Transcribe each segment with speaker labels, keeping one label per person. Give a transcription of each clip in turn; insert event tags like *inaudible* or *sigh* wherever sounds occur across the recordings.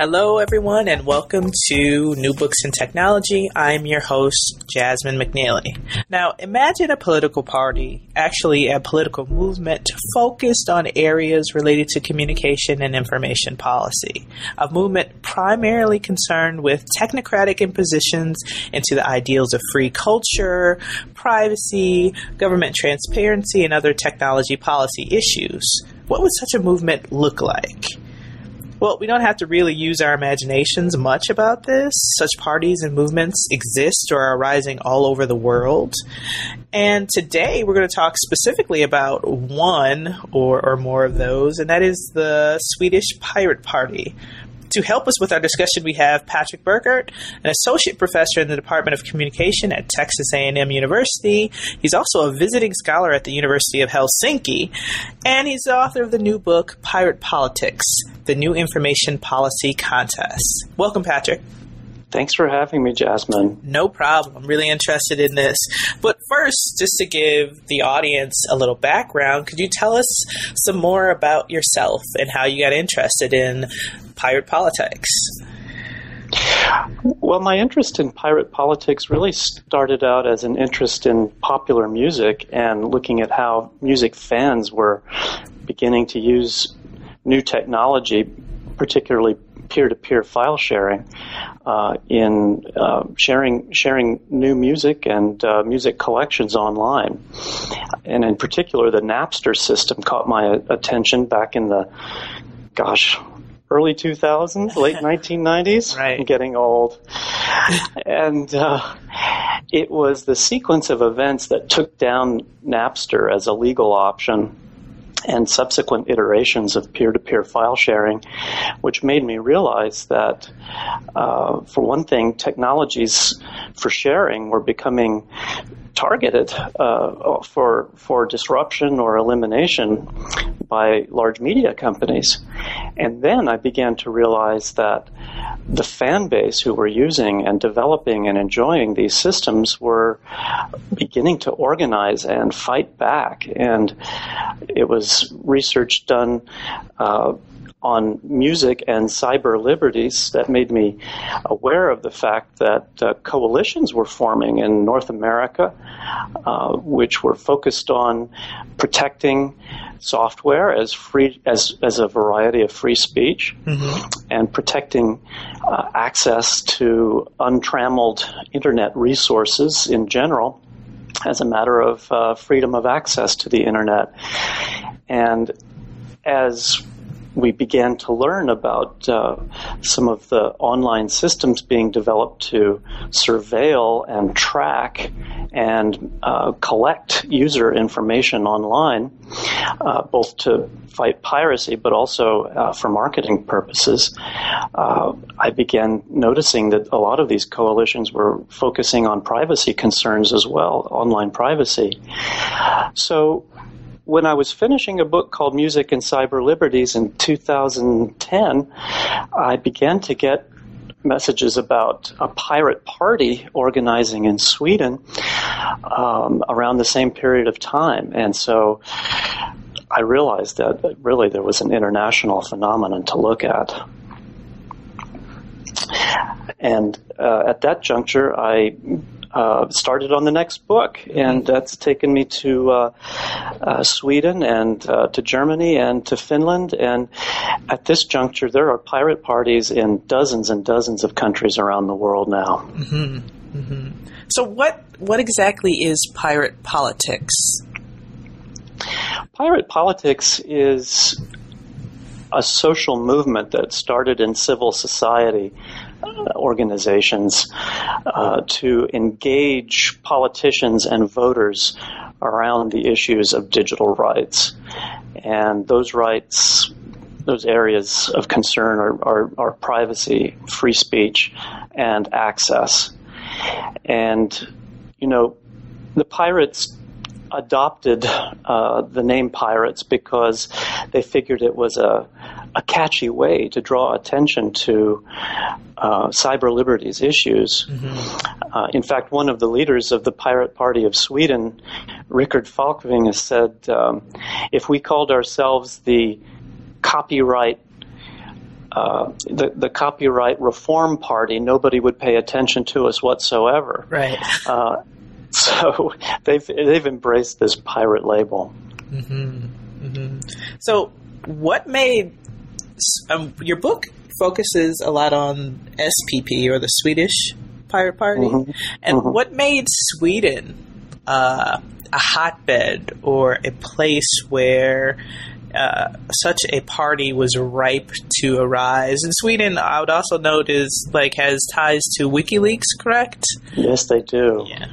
Speaker 1: Hello, everyone, and welcome to New Books in Technology. I'm your host, Jasmine McNealy. Now, imagine a political party, actually, a political movement focused on areas related to communication and information policy. A movement primarily concerned with technocratic impositions into the ideals of free culture, privacy, government transparency, and other technology policy issues. What would such a movement look like? Well, we don't have to really use our imaginations much about this. Such parties and movements exist or are arising all over the world. And today we're going to talk specifically about one or, or more of those, and that is the Swedish Pirate Party. To help us with our discussion, we have Patrick Burkart, an associate professor in the Department of Communication at Texas A&M University. He's also a visiting scholar at the University of Helsinki, and he's the author of the new book Pirate Politics: The New Information Policy Contest. Welcome, Patrick.
Speaker 2: Thanks for having me, Jasmine.
Speaker 1: No problem. I'm really interested in this. But first, just to give the audience a little background, could you tell us some more about yourself and how you got interested in pirate politics?
Speaker 2: Well, my interest in pirate politics really started out as an interest in popular music and looking at how music fans were beginning to use new technology, particularly peer-to-peer file sharing uh, in uh, sharing sharing new music and uh, music collections online. And in particular, the Napster system caught my attention back in the gosh early 2000s, late *laughs* 1990s.
Speaker 1: Right.
Speaker 2: I'm getting old. and uh, it was the sequence of events that took down Napster as a legal option and subsequent iterations of peer-to-peer file sharing, which made me realize that, uh, for one thing, technologies for sharing were becoming targeted uh, for for disruption or elimination by large media companies. And then I began to realize that the fan base who were using and developing and enjoying these systems were beginning to organize and fight back. And it was research done. Uh, on music and cyber liberties that made me aware of the fact that uh, coalitions were forming in North America, uh, which were focused on protecting software as free as as a variety of free speech mm-hmm. and protecting uh, access to untrammeled internet resources in general as a matter of uh, freedom of access to the internet and as we began to learn about uh, some of the online systems being developed to surveil and track and uh, collect user information online, uh, both to fight piracy but also uh, for marketing purposes. Uh, I began noticing that a lot of these coalitions were focusing on privacy concerns as well, online privacy. So when I was finishing a book called Music and Cyber Liberties in 2010, I began to get messages about a pirate party organizing in Sweden um, around the same period of time. And so I realized that really there was an international phenomenon to look at. And uh, at that juncture, I uh, started on the next book, and that's taken me to uh, uh, Sweden and uh, to Germany and to Finland. And at this juncture, there are pirate parties in dozens and dozens of countries around the world now.
Speaker 1: Mm-hmm. Mm-hmm. So, what what exactly is pirate politics?
Speaker 2: Pirate politics is a social movement that started in civil society organizations uh, to engage politicians and voters around the issues of digital rights. And those rights those areas of concern are, are, are privacy, free speech, and access. And you know, the pirates adopted uh, the name pirates because they figured it was a, a catchy way to draw attention to uh, cyber liberties issues. Mm-hmm. Uh, in fact, one of the leaders of the Pirate Party of Sweden, Rickard Falkvinge, has said um, if we called ourselves the copyright uh, the, the copyright reform party, nobody would pay attention to us whatsoever.
Speaker 1: Right. Uh, *laughs*
Speaker 2: so they've they've embraced this pirate label.
Speaker 1: Mm-hmm. Mm-hmm. So, what made um, your book focuses a lot on SPP or the Swedish Pirate Party, mm-hmm. and mm-hmm. what made Sweden uh, a hotbed or a place where uh, such a party was ripe to arise. And Sweden, I would also note, is like has ties to WikiLeaks, correct?
Speaker 2: Yes, they do.
Speaker 1: Yeah.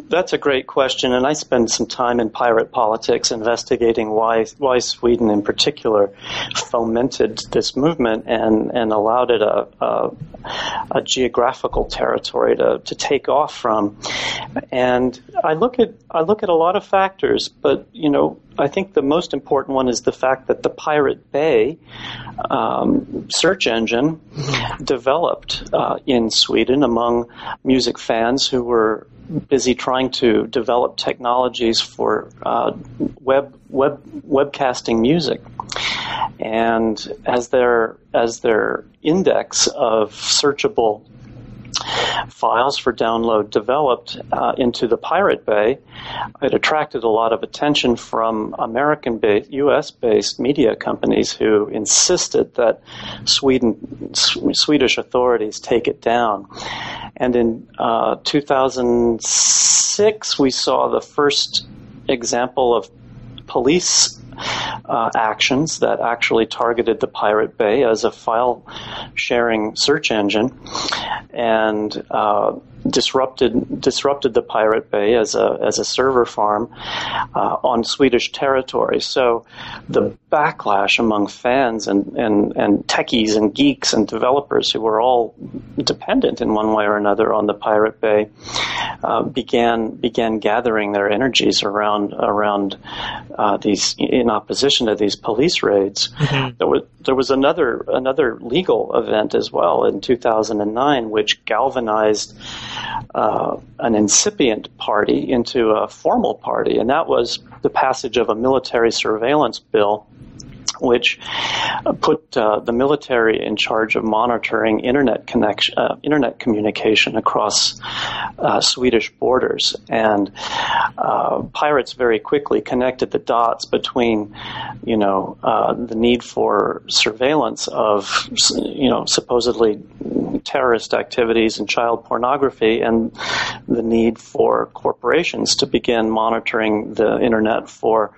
Speaker 2: That's a great question, and I spend some time in pirate politics investigating why why Sweden in particular fomented this movement and, and allowed it a, a, a geographical territory to, to take off from. And I look at I look at a lot of factors, but you know I think the most important one is the fact that the Pirate Bay um, search engine developed uh, in Sweden among music fans who were busy trying to develop technologies for uh, web web webcasting music. And as their as their index of searchable files for download developed uh, into the Pirate Bay, it attracted a lot of attention from American based, US based media companies who insisted that Sweden, Swedish authorities take it down. And in uh, 2006, we saw the first example of police uh, actions that actually targeted the Pirate Bay as a file sharing search engine. And uh, disrupted disrupted the Pirate Bay as a as a server farm uh, on Swedish territory. So the backlash among fans and, and, and techies and geeks and developers who were all dependent in one way or another on the Pirate Bay uh, began began gathering their energies around around uh, these in opposition to these police raids. Mm-hmm. There was there was another another legal event as well in 2009, which galvanized uh, an incipient party into a formal party, and that was the passage of a military surveillance bill which put uh, the military in charge of monitoring internet connection, uh, internet communication across uh, Swedish borders. And uh, pirates very quickly connected the dots between, you know, uh, the need for surveillance of, you know, supposedly terrorist activities and child pornography, and the need for corporations to begin monitoring the internet for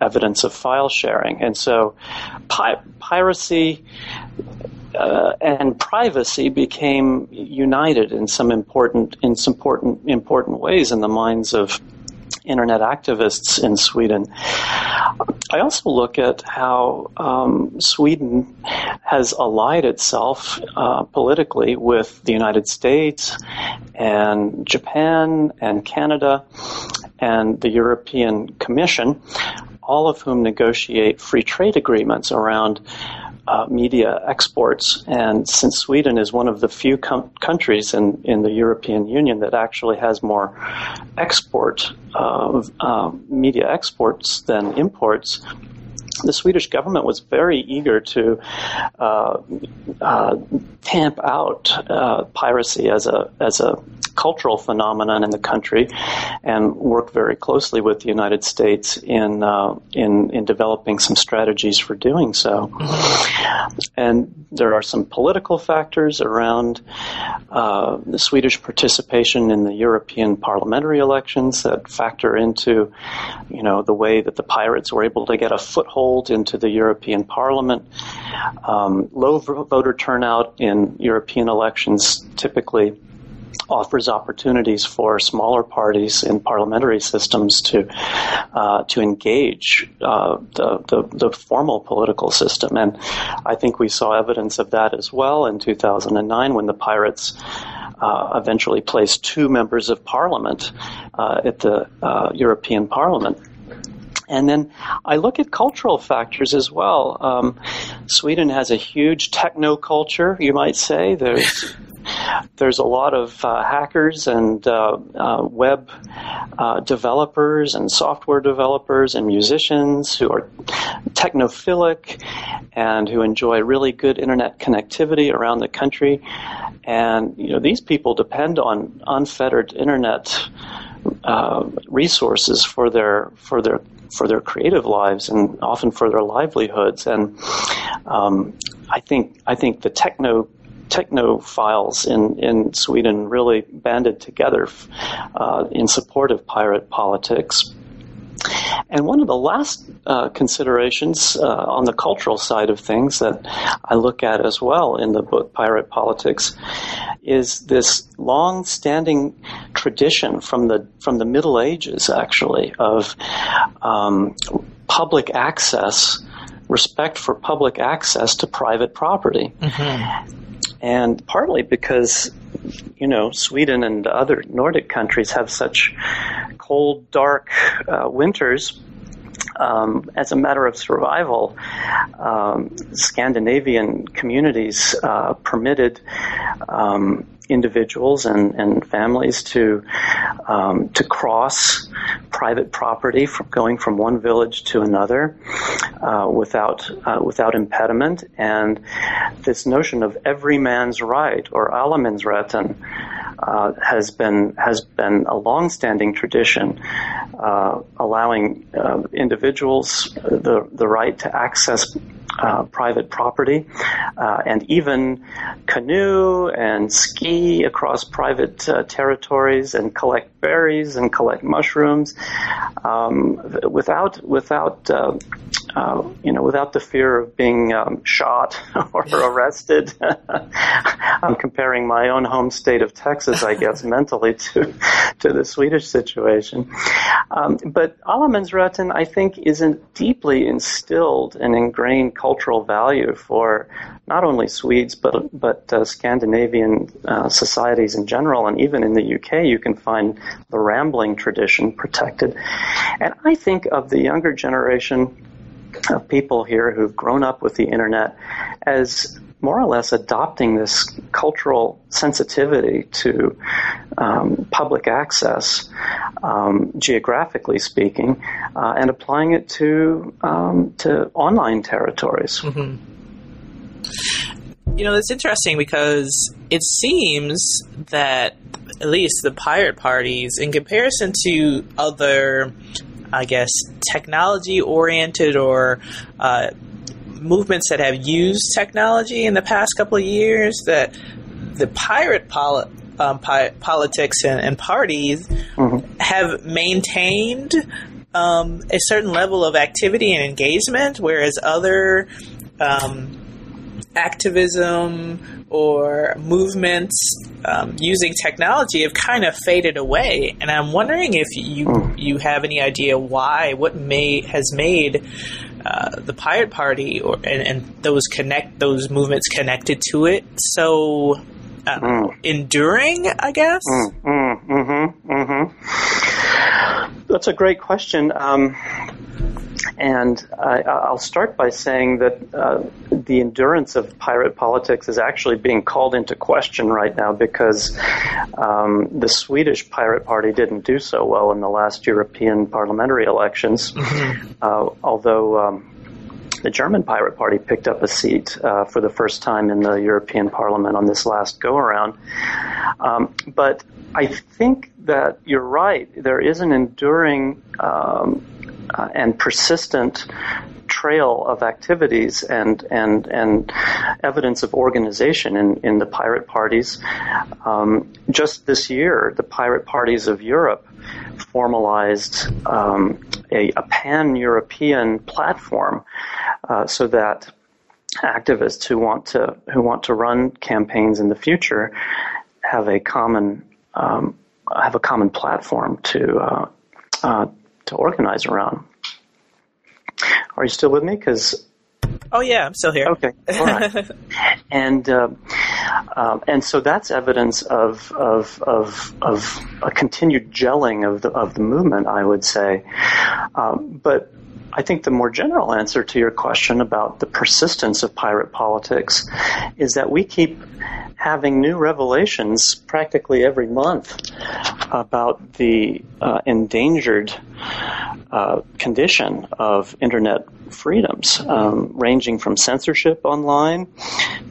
Speaker 2: evidence of file sharing. And so pi- piracy uh, and privacy became united in some important in some important important ways in the minds of internet activists in Sweden. I also look at how um, Sweden has allied itself uh, politically with the United States and Japan and Canada and the European Commission all of whom negotiate free trade agreements around uh, media exports. And since Sweden is one of the few com- countries in, in the European Union that actually has more export uh, uh, media exports than imports, the Swedish government was very eager to uh, uh, tamp out uh, piracy as a as a cultural phenomenon in the country, and work very closely with the United States in uh, in in developing some strategies for doing so. And there are some political factors around uh, the Swedish participation in the European parliamentary elections that factor into, you know, the way that the pirates were able to get a foothold into the European Parliament. Um, low voter turnout in European elections typically offers opportunities for smaller parties in parliamentary systems to uh, to engage uh, the, the, the formal political system, and I think we saw evidence of that as well in 2009 when the pirates uh, eventually placed two members of parliament uh, at the uh, European Parliament. And then I look at cultural factors as well. Um, Sweden has a huge techno culture, you might say. There's *laughs* there's a lot of uh, hackers and uh, uh, web uh, developers and software developers and musicians who are technophilic and who enjoy really good internet connectivity around the country. And you know these people depend on unfettered internet uh, resources for their for their for their creative lives and often for their livelihoods. And um, I think I think the techno technophiles in, in Sweden really banded together uh, in support of pirate politics. And one of the last uh, considerations uh, on the cultural side of things that I look at as well in the book Pirate Politics is this long-standing tradition from the from the Middle Ages, actually, of um, public access, respect for public access to private property. Mm-hmm. And partly because you know, Sweden and other Nordic countries have such cold, dark uh, winters. Um, as a matter of survival, um, Scandinavian communities uh, permitted um, individuals and, and families to um, to cross private property from going from one village to another uh, without uh, without impediment. And this notion of every man's right or allemansrätten uh, has been has been a long-standing tradition, uh, allowing uh, individuals the the right to access uh, private property, uh, and even canoe and ski across private uh, territories and collect berries and collect mushrooms. Um, without without uh, you know without the fear of being um, shot *laughs* or arrested. *laughs* I'm comparing my own home state of Texas, I guess, *laughs* mentally to to the Swedish situation. Um, but Allemansrätten, I think, is a deeply instilled and ingrained cultural value for not only Swedes but but uh, Scandinavian uh, societies in general, and even in the UK, you can find the rambling tradition protected. And I think of the younger generation of people here who've grown up with the internet as more or less adopting this cultural sensitivity to um, public access, um, geographically speaking, uh, and applying it to um, to online territories.
Speaker 1: Mm-hmm. You know, it's interesting because it seems that at least the pirate parties, in comparison to other, I guess, technology oriented or uh, movements that have used technology in the past couple of years, that the pirate poli- um, pi- politics and, and parties mm-hmm. have maintained um, a certain level of activity and engagement, whereas other um, activism or movements um, using technology have kind of faded away. And I'm wondering if you mm. you have any idea why, what may has made uh, the Pirate Party or and, and, those connect those movements connected to it so uh, mm. enduring, I guess.
Speaker 2: Mm, mm, mm-hmm, mm-hmm. That's a great question. Um, and I, will start by saying that uh, the endurance of pirate politics is actually being called into question right now because um, the Swedish Pirate Party didn't do so well in the last European parliamentary elections, mm-hmm. uh, although. Um, the German Pirate Party picked up a seat uh, for the first time in the European Parliament on this last go around. Um, but I think that you're right. There is an enduring um, uh, and persistent trail of activities and and and evidence of organization in, in the pirate parties. Um, just this year, the pirate parties of Europe formalized um, a, a pan-European platform uh, so that activists who want to who want to run campaigns in the future have a common um, have a common platform to uh, uh, to organize around. Are you still with me? Because
Speaker 1: Oh yeah, I'm still here.
Speaker 2: Okay, all right. *laughs* and uh, um, and so that's evidence of of of of a continued gelling of the of the movement, I would say. Um, but I think the more general answer to your question about the persistence of pirate politics is that we keep having new revelations practically every month about the uh, endangered uh, condition of internet freedoms, um, ranging from censorship online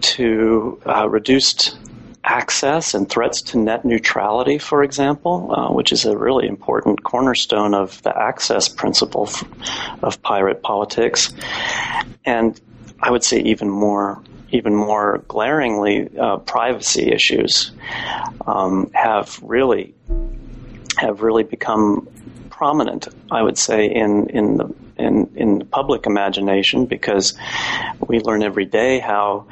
Speaker 2: to uh, reduced access and threats to net neutrality, for example, uh, which is a really important cornerstone of the access principle of pirate politics. And I would say even more even more glaringly, uh, privacy issues um, have really have really become prominent. I would say in in the in in the public imagination because we learn every day how.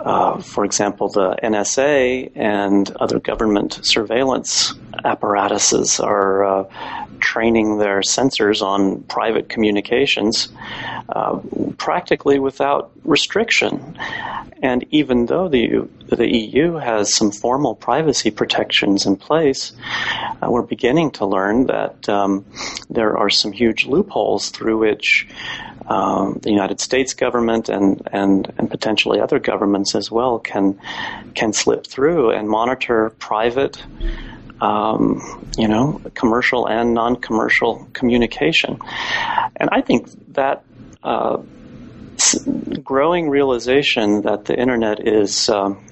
Speaker 2: Uh, for example, the NSA and other government surveillance apparatuses are uh, training their sensors on private communications uh, practically without restriction. And even though the, the EU has some formal privacy protections in place, uh, we're beginning to learn that um, there are some huge loopholes through which um, the United States government and, and, and potentially other governments as well can can slip through and monitor private um, you know, commercial and non-commercial communication. And I think that uh, growing realization that the internet is um,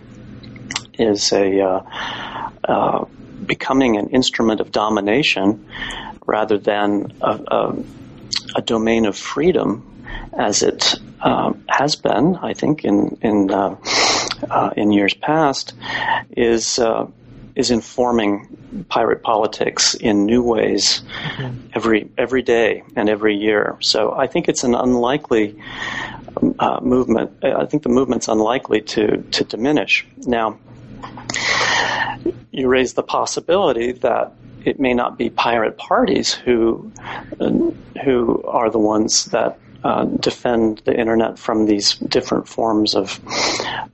Speaker 2: is a uh, uh, becoming an instrument of domination rather than a, a, a domain of freedom, as it um, has been, I think, in in uh, uh, in years past, is uh, is informing pirate politics in new ways mm-hmm. every every day and every year. So I think it's an unlikely uh, movement. I think the movement's unlikely to to diminish. Now, you raise the possibility that it may not be pirate parties who uh, who are the ones that uh, defend the internet from these different forms of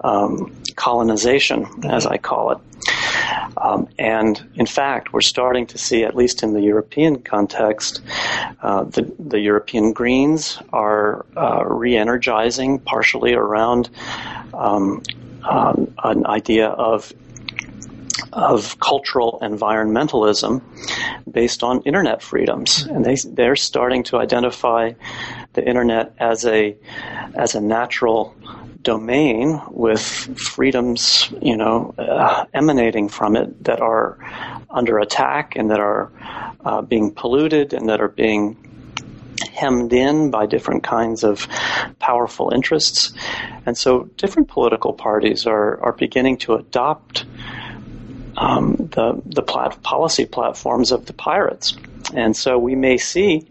Speaker 2: um, colonization, as I call it. Um, and in fact, we're starting to see, at least in the European context, uh, the, the, European Greens are uh, re energizing partially around um, uh, an idea of of cultural environmentalism based on internet freedoms, and they they're starting to identify the internet as a as a natural domain with freedoms, you know, uh, emanating from it that are under attack and that are uh, being polluted and that are being hemmed in by different kinds of powerful interests. And so different political parties are, are beginning to adopt um, the, the plat- policy platforms of the pirates. And so we may see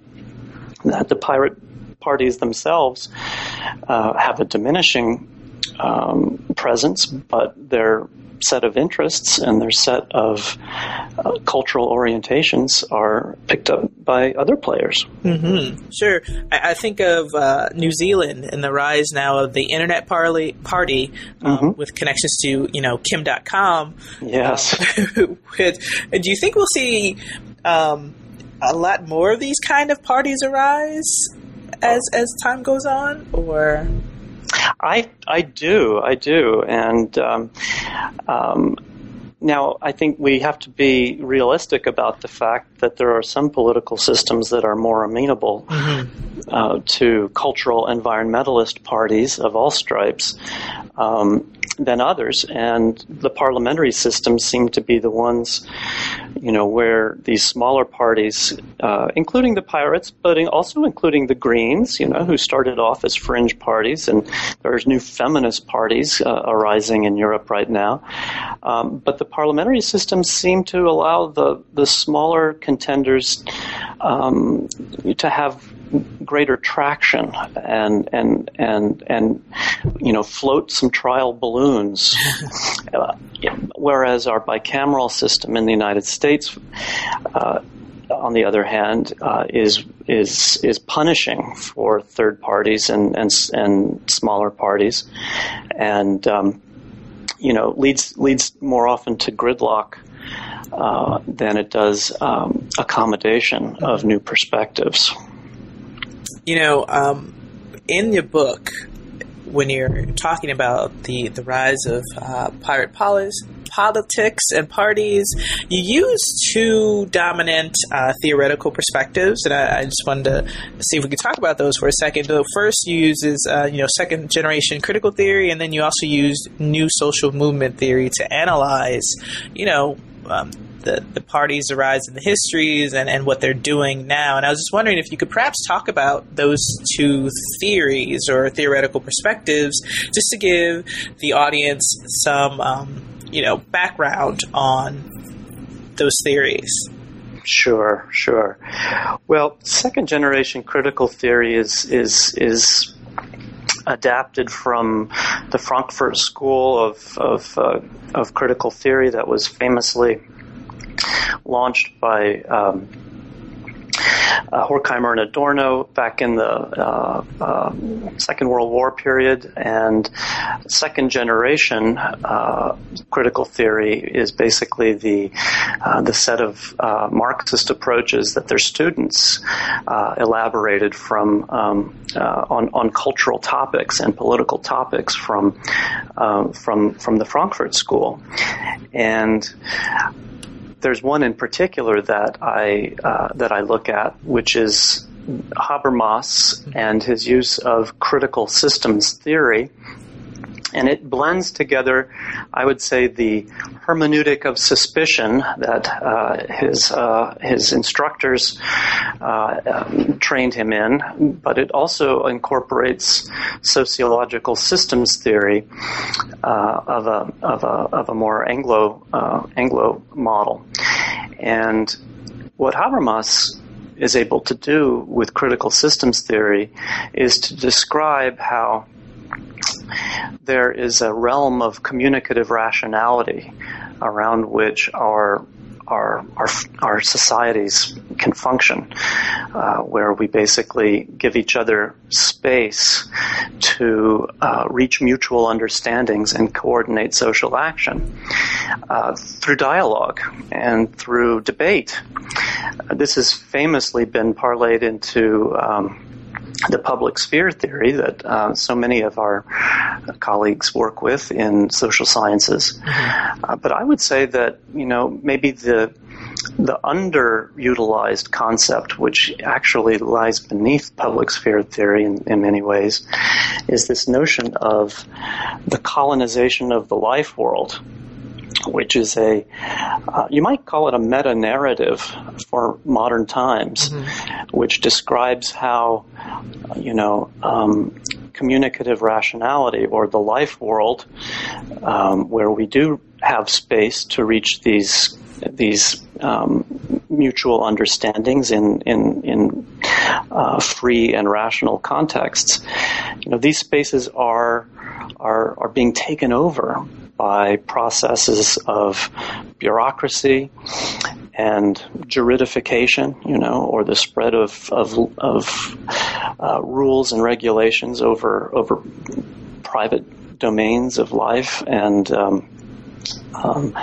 Speaker 2: that the pirate parties themselves uh, have a diminishing um, presence, but their set of interests and their set of uh, cultural orientations are picked up by other players.
Speaker 1: Mm-hmm. Sure. I, I, think of uh, New Zealand and the rise now of the Internet Party, party um, mm-hmm. with connections to, you know, Kim Dotcom.
Speaker 2: Yes. *laughs*
Speaker 1: with, do you think we'll see um, a lot more of these kind of parties arise? as as time goes on, or
Speaker 2: I I do I do, and um, um, now I think we have to be realistic about the fact that there are some political systems that are more amenable mm-hmm. uh, to cultural environmentalist parties of all stripes. Um, than others, and the parliamentary systems seem to be the ones, you know, where these smaller parties, uh, including the pirates, but also including the Greens, you know, who started off as fringe parties, and there's new feminist parties uh, arising in Europe right now. Um, but the parliamentary systems seem to allow the the smaller contenders um, to have greater traction and and and and you know float some trial balloons. *laughs* uh, whereas our bicameral system in the United States, uh, on the other hand, uh, is is is punishing for third parties and and, and smaller parties, and um, you know leads leads more often to gridlock uh, than it does um, accommodation of new perspectives.
Speaker 1: You know, um, in your book, when you're talking about the, the rise of uh, pirate polis, politics and parties, you use two dominant uh, theoretical perspectives, and I, I, just wanted to see if we could talk about those for a second. The first you use is uh, you know second generation critical theory, and then you also use new social movement theory to analyze you know um, the, the parties arise in the histories and, and what they're doing now. And I was just wondering if you could perhaps talk about those two theories or theoretical perspectives just to give the audience some, um, you know, background on those theories.
Speaker 2: Sure, sure. Well, second generation critical theory is is is adapted from the Frankfurt School of of, uh, of critical theory that was famously launched by um, uh, Horkheimer and Adorno back in the uh, uh, Second World War period, and second generation uh, critical theory is basically the uh, the set of uh, Marxist approaches that their students elaborated from um, on on cultural topics and political topics from from from the Frankfurt School, and there's one in particular that I uh, that I look at, which is Habermas and his use of critical systems theory and it blends together, I would say, the hermeneutic of suspicion that uh, his uh, his instructors uh, um, trained him in, but it also incorporates sociological systems theory uh, of a of a of a more Anglo uh, Anglo model, and what Habermas is able to do with critical systems theory is to describe how there is a realm of communicative rationality around which our our our, our societies can function, uh, where we basically give each other space to uh, reach mutual understandings and coordinate social action uh, through dialogue and through debate. This has famously been parlayed into um, the public sphere theory that uh, so many of our colleagues work with in social sciences. Mm-hmm. Uh, but I would say that you know maybe the the underutilized concept, which actually lies beneath public sphere theory in, in many ways, is this notion of the colonization of the life world which is a, uh, you might call it a meta narrative for modern times, mm-hmm. which describes how, you know, um, communicative rationality or the life world, um, where we do have space to reach these these um, mutual understandings in in in uh, free and rational contexts. You know, these spaces are are are being taken over by processes of bureaucracy and juridification, you know, or the spread of of, of uh, rules and regulations over over private domains of life. And um, um,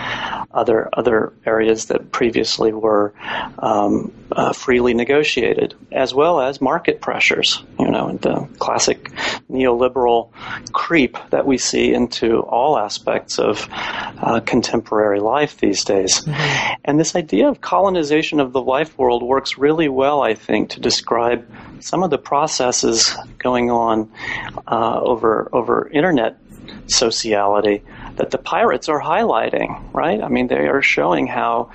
Speaker 2: other other areas that previously were um, uh, freely negotiated, as well as market pressures. You know, the classic neoliberal creep that we see into all aspects of uh, contemporary life these days. Mm-hmm. And this idea of colonization of the life world works really well, I think, to describe some of the processes going on uh, over over internet sociality that the pirates are highlighting, right? I mean, they are showing how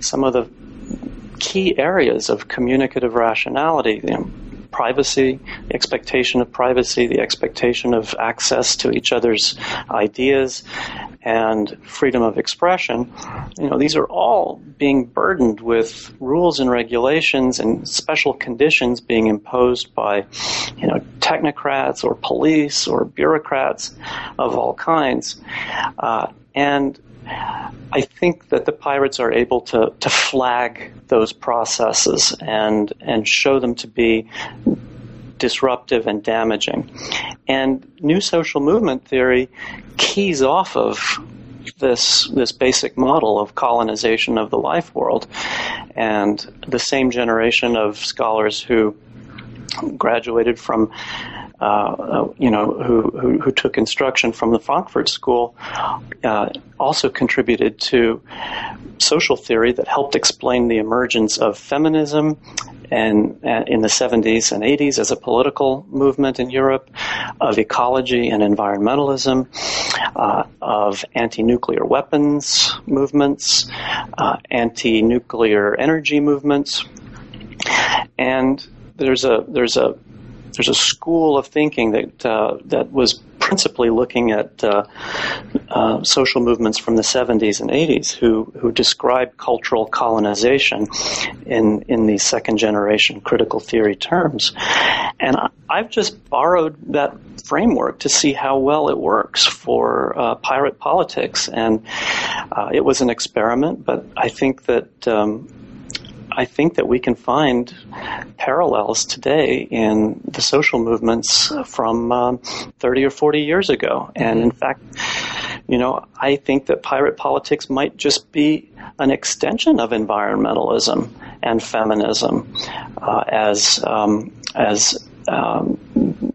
Speaker 2: some of the key areas of communicative rationality, you know, privacy, the expectation of privacy, the expectation of access to each other's ideas, and freedom of expression, you know, these are all being burdened with rules and regulations and special conditions being imposed by, you know, technocrats or police or bureaucrats of all kinds. Uh, and I think that the pirates are able to, to flag those processes and and show them to be disruptive and damaging. And new social movement theory keys off of this this basic model of colonization of the life world, and the same generation of scholars who graduated from. Uh, you know, who, who, who, took instruction from the Frankfurt School, uh, also contributed to social theory that helped explain the emergence of feminism and uh, in the 70s and 80s as a political movement in Europe, of ecology and environmentalism, uh, of anti-nuclear weapons movements, uh, anti-nuclear energy movements, and there's a there's a there's a school of thinking that uh, that was principally looking at uh, uh, social movements from the 70s and 80s who, who describe cultural colonization in, in these second generation critical theory terms. And I've just borrowed that framework to see how well it works for uh, pirate politics. And uh, it was an experiment, but I think that. Um, I think that we can find parallels today in the social movements from um, 30 or 40 years ago. And in fact, you know, I think that pirate politics might just be an extension of environmentalism and feminism uh, as um, as um,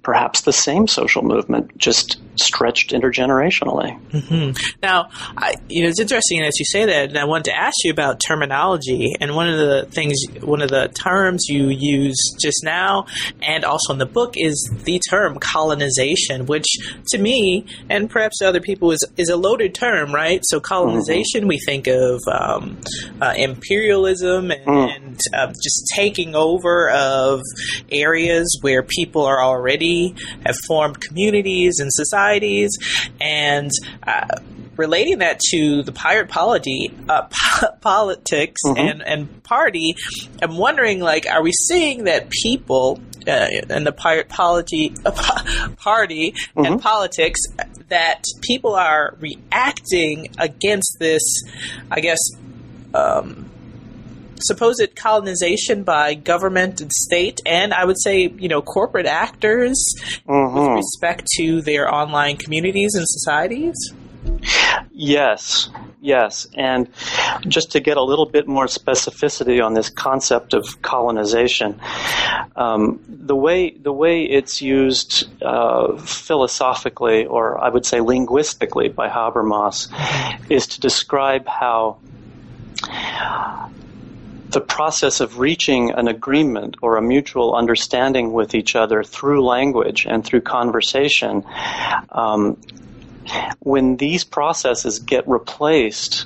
Speaker 2: perhaps the same social movement, just stretched intergenerationally.
Speaker 1: Mm-hmm. Now, I, you know, it's interesting as you say that, and I wanted to ask you about terminology. And one of the things, one of the terms you use just now, and also in the book, is the term colonization, which to me, and perhaps to other people, is is a loaded term, right? So colonization, mm-hmm. we think of um, uh, imperialism and, mm. and uh, just taking over of areas where people are already have formed communities and societies societies, and uh, relating that to the pirate polity, uh, po- politics mm-hmm. and, and party, I'm wondering, like, are we seeing that people uh, in the pirate polity, uh, party mm-hmm. and politics that people are reacting against this, I guess, um, supposed colonization by government and state, and I would say, you know, corporate actors mm-hmm. with respect to their online communities and societies?
Speaker 2: Yes, yes. And just to get a little bit more specificity on this concept of colonization, um, the way the way it's used uh, philosophically, or I would say linguistically, by Habermas, is to describe how the process of reaching an agreement or a mutual understanding with each other through language and through conversation, um, when these processes get replaced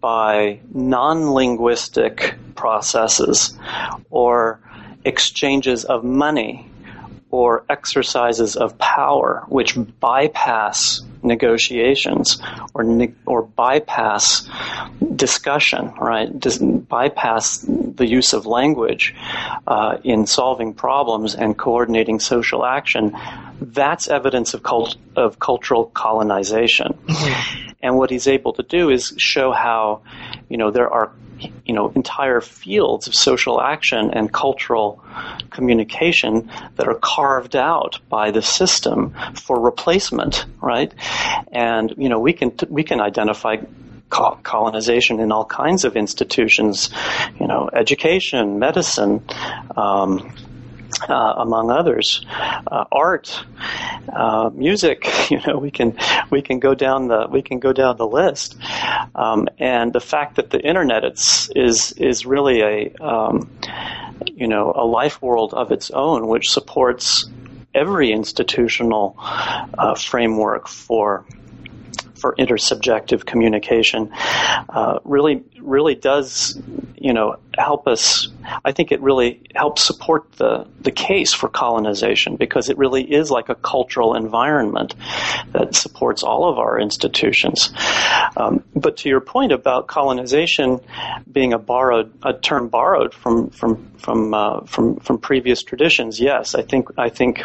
Speaker 2: by non linguistic processes or exchanges of money or exercises of power which bypass negotiations or ne- or bypass discussion, right? Dis- bypass the use of language uh, in solving problems and coordinating social action. That's evidence of cult- of cultural colonization. Mm-hmm. And what he's able to do is show how, you know, there are you know entire fields of social action and cultural communication that are carved out by the system for replacement right? And you know we can we can identify colonization in all kinds of institutions you know education medicine um, uh, among others, uh, art, uh, music. *laughs* You know, we can we can go down the we can go down the list, um, and the fact that the internet is is is really a um, you know a life world of its own, which supports every institutional uh, framework for for intersubjective communication uh, really really does you know help us I think it really helps support the the case for colonization because it really is like a cultural environment that supports all of our institutions. Um, but to your point about colonization being a borrowed a term borrowed from from from uh, from from previous traditions yes I think I think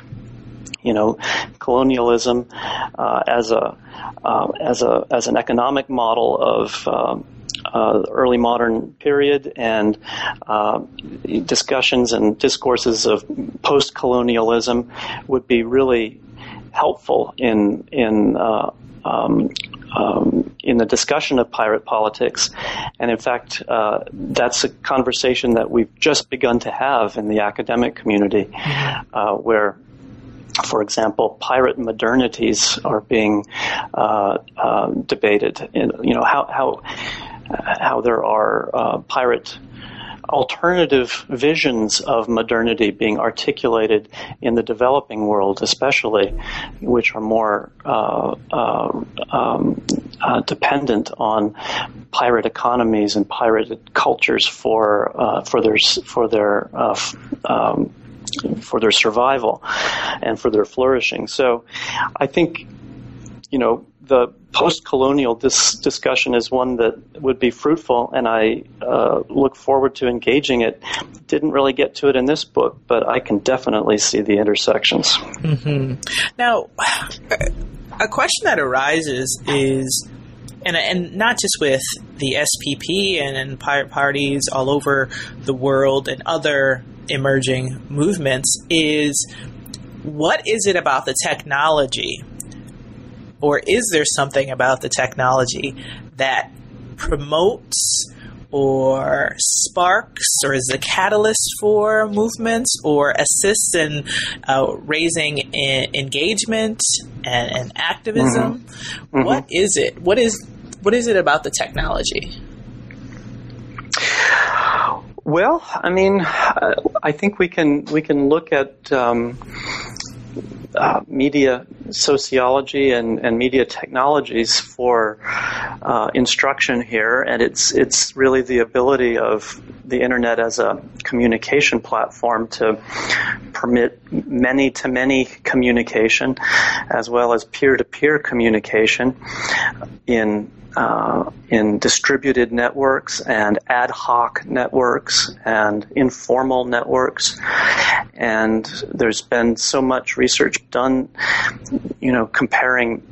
Speaker 2: you know, colonialism uh, as a uh, as a as an economic model of um, uh, early modern period and uh, discussions and discourses of post colonialism would be really helpful in in uh, um, um, in the discussion of pirate politics. And in fact, uh, that's a conversation that we've just begun to have in the academic community, uh, where for example, pirate modernities are being uh, uh, debated. You know how how how there are uh, pirate alternative visions of modernity being articulated in the developing world, especially, which are more uh, uh, um, uh, dependent on pirate economies and pirate cultures for uh, for their for their uh, for their survival and for their flourishing. So, I think you know the post-colonial dis- discussion is one that would be fruitful, and I uh, look forward to engaging it. Didn't really get to it in this book, but I can definitely see the intersections.
Speaker 1: Mm-hmm. Now, a question that arises is, and and not just with the SPP and, and pirate parties all over the world and other emerging movements, is what is it about the technology or is there something about the technology that promotes or sparks or is a catalyst for movements or assists in uh, raising in engagement and, and activism? Mm-hmm. Mm-hmm. What is it? What is what is it about the technology?
Speaker 2: Well, I mean, I think we can we can look at um, uh, media sociology and, and media technologies for uh, instruction here, and it's it's really the ability of the internet as a communication platform to permit many to many communication, as well as peer to peer communication in uh, in distributed networks and ad hoc networks and informal networks. And there's been so much research done, you know, comparing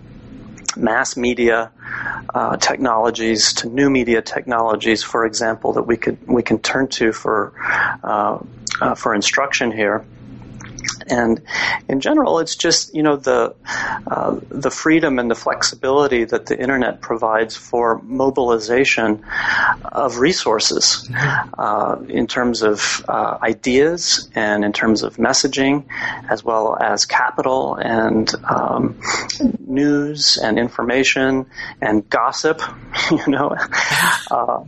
Speaker 2: mass media uh, technologies to new media technologies, for example, that we could we can turn to for uh, uh, for instruction here. And in general, it's just you know the uh, the freedom and the flexibility that the internet provides for mobilization of resources uh, in terms of uh, ideas and in terms of messaging, as well as capital and um, news and information and gossip. *laughs* You know, uh,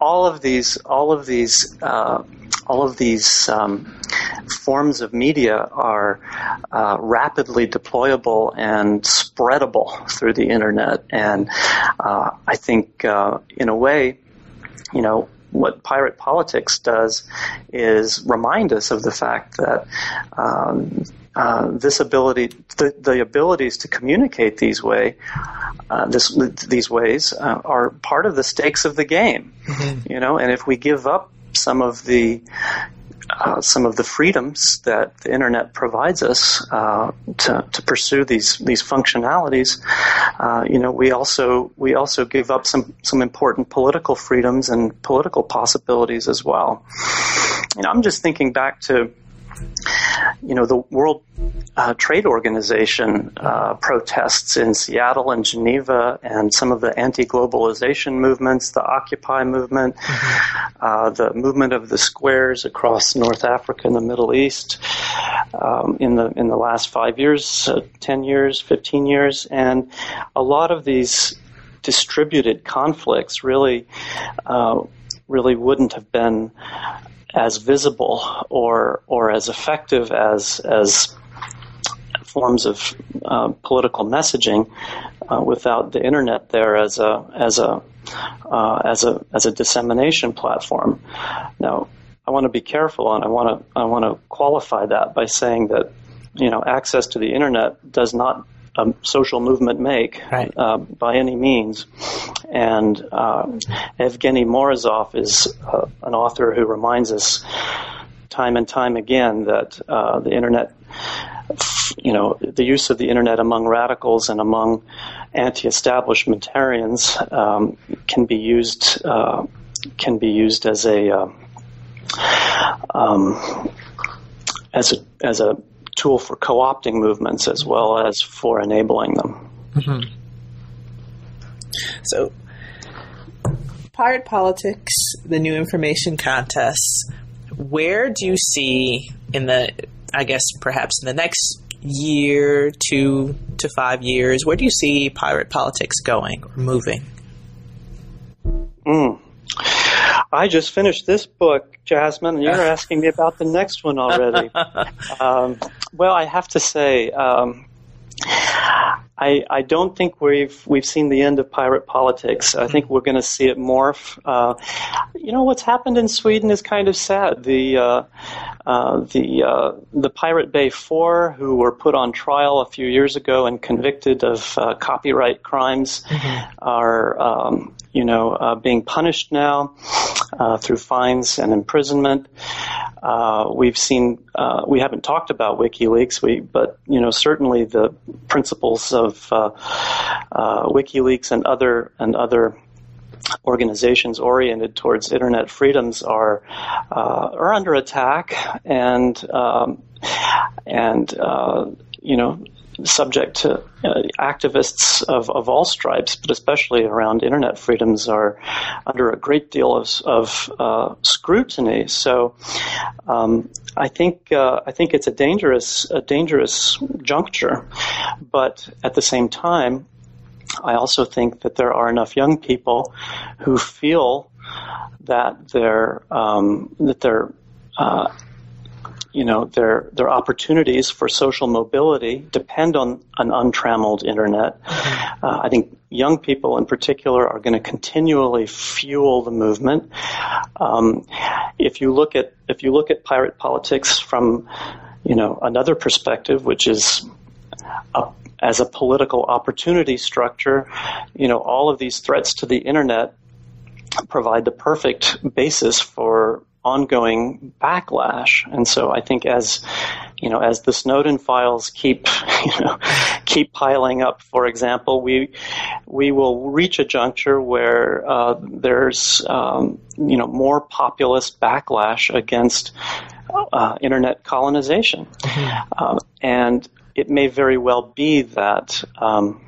Speaker 2: all of these all of these uh, all of these um, forms of media are uh, rapidly deployable and spreadable through the internet. And uh, I think, uh, in a way, you know, what pirate politics does is remind us of the fact that um, uh, this ability, the, the, abilities to communicate these way, uh, this, these ways, uh, are part of the stakes of the game. Mm-hmm. You know, and if we give up some of the uh, some of the freedoms that the internet provides us uh, to, to pursue these these functionalities, uh, you know, we also we also give up some some important political freedoms and political possibilities as well. You know, I'm just thinking back to you know, the World uh, Trade Organization uh, protests in Seattle and Geneva, and some of the anti-globalization movements, the Occupy movement, mm-hmm. uh, the movement of the squares across North Africa and the Middle East um, in the in the last five years, uh, ten years, fifteen years, and a lot of these distributed conflicts really uh, really wouldn't have been as visible or or as effective as as forms of uh, political messaging uh, without the internet there as a as a uh, as a as a dissemination platform. Now, I want to be careful, and I want to I want to qualify that by saying that you know access to the internet does not a social movement make right. uh, by any means. And uh, Evgeny Morozov is uh, an author who reminds us time and time again that uh, the internet you know, the use of the internet among radicals and among anti-establishmentarians um, can be used uh, can be used as a uh, um, as a as a tool for co-opting movements as well as for enabling them. Mm-hmm.
Speaker 1: So, pirate politics, the new information contests. Where do you see in the, I guess perhaps in the next year, two to five years, where do you see pirate politics going or moving?
Speaker 2: Mm. I just finished this book, Jasmine, and you're *laughs* asking me about the next one already. *laughs* um, well, I have to say, um, I, I don't think we've we've seen the end of pirate politics. I think we're going to see it morph. Uh, you know what's happened in Sweden is kind of sad. The uh, uh, the uh, the Pirate Bay Four, who were put on trial a few years ago and convicted of uh, copyright crimes, mm-hmm. are um, you know uh, being punished now through fines and imprisonment. we've seen we haven't talked about WikiLeaks, we but you know certainly the principles of uh, uh, WikiLeaks and other and other organizations oriented towards internet freedoms are uh, are under attack and um, and uh, you know subject to uh, activists of, of all stripes, but especially around internet freedoms, are under a great deal of, of uh, scrutiny. So, um, I think uh, I think it's a dangerous a dangerous juncture, but at the same time, I also think that there are enough young people who feel that their um, that their uh, you know, their their opportunities for social mobility depend on an untrammeled internet. Uh, I think young people in particular are going to continually fuel the movement. Um, if you look at if you look at pirate politics from you know another perspective, which is a, as a political opportunity structure, you know all of these threats to the internet provide the perfect basis for ongoing backlash. And so I think as you know, as the Snowden files keep, *laughs* you know, keep piling up, for example, we we will reach a juncture where uh, there's um, you know more populist backlash against uh, internet colonization, mm-hmm. uh, and it may very well be that. Um,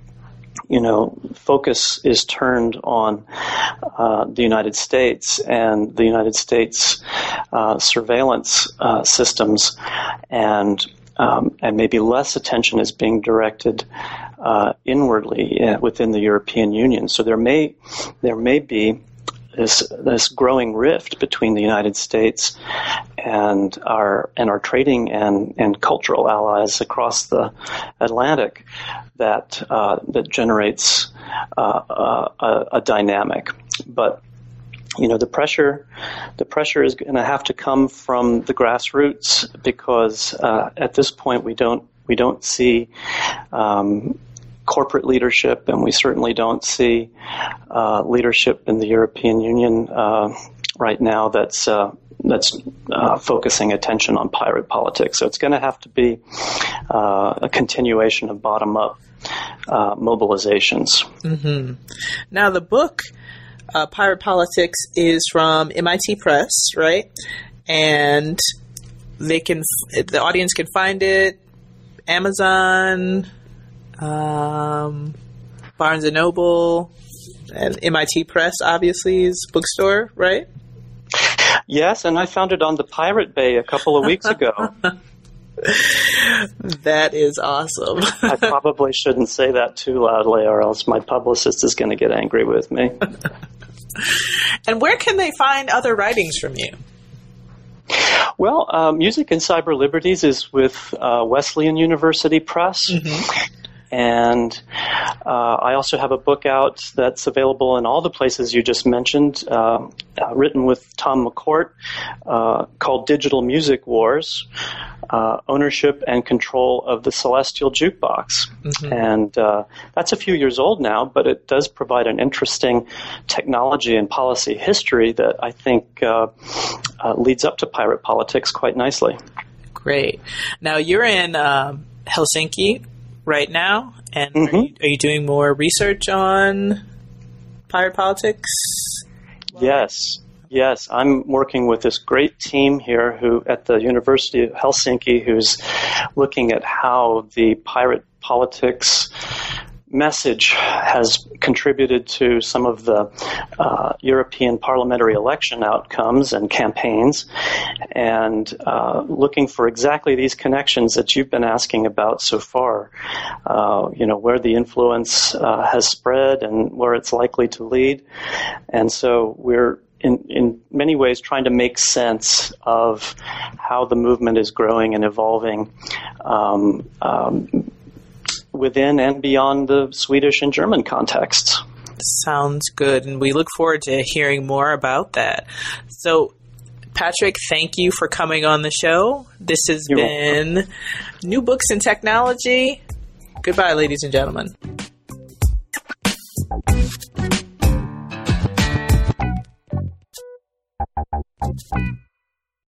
Speaker 2: you know, focus is turned on uh, the United States and the United States uh, surveillance uh, systems, and um, and maybe less attention is being directed uh, inwardly uh, within the European Union. So there may there may be this this growing rift between the United States and our and our trading and, and cultural allies across the Atlantic that uh, that generates uh, uh a, a, dynamic. But you know the pressure the pressure is going to have to come from the grassroots because uh, at this point we don't we don't see um, corporate leadership, and we certainly don't see uh, leadership in the European Union uh, right now that's uh, that's uh, focusing attention on pirate politics. So it's going to have to be uh, a continuation of bottom up uh, mobilizations.
Speaker 1: Mm-hmm. Now, the book. Pirate Politics is from MIT Press, right? And they can, the audience can find it Amazon, um, Barnes and Noble, and MIT Press, obviously, is bookstore, right?
Speaker 2: Yes, and I found it on the Pirate Bay a couple of weeks ago. *laughs* *laughs*
Speaker 1: that is awesome.
Speaker 2: I probably shouldn't say that too loudly, or else my publicist is going to get angry with me. *laughs*
Speaker 1: and where can they find other writings from you?
Speaker 2: Well, uh, Music and Cyber Liberties is with uh, Wesleyan University Press. Mm-hmm. And uh, I also have a book out that's available in all the places you just mentioned, uh, uh, written with Tom McCourt, uh, called Digital Music Wars uh, Ownership and Control of the Celestial Jukebox. Mm-hmm. And uh, that's a few years old now, but it does provide an interesting technology and policy history that I think leads up to pirate politics quite nicely.
Speaker 1: Great. Now you're in. Um Helsinki right now, and mm-hmm. are, you, are you doing more research on pirate politics?
Speaker 2: Yes, Yes, I'm working with this great team here who at the University of Helsinki who's looking at how the pirate politics message has contributed to some of the uh, European parliamentary election outcomes and campaigns, and uh, looking for exactly these connections that you've been asking about so far. Uh, you know, where the influence uh, has spread and where it's likely to lead. And so we're in, in many ways trying to make sense of how the movement is growing and evolving um, um, within and beyond the Swedish and German contexts.
Speaker 1: Sounds good, and we look forward to hearing more about that. So, Patrick, thank you for coming on the show. This has You're been welcome. New Books in Technology. Goodbye, ladies and gentlemen.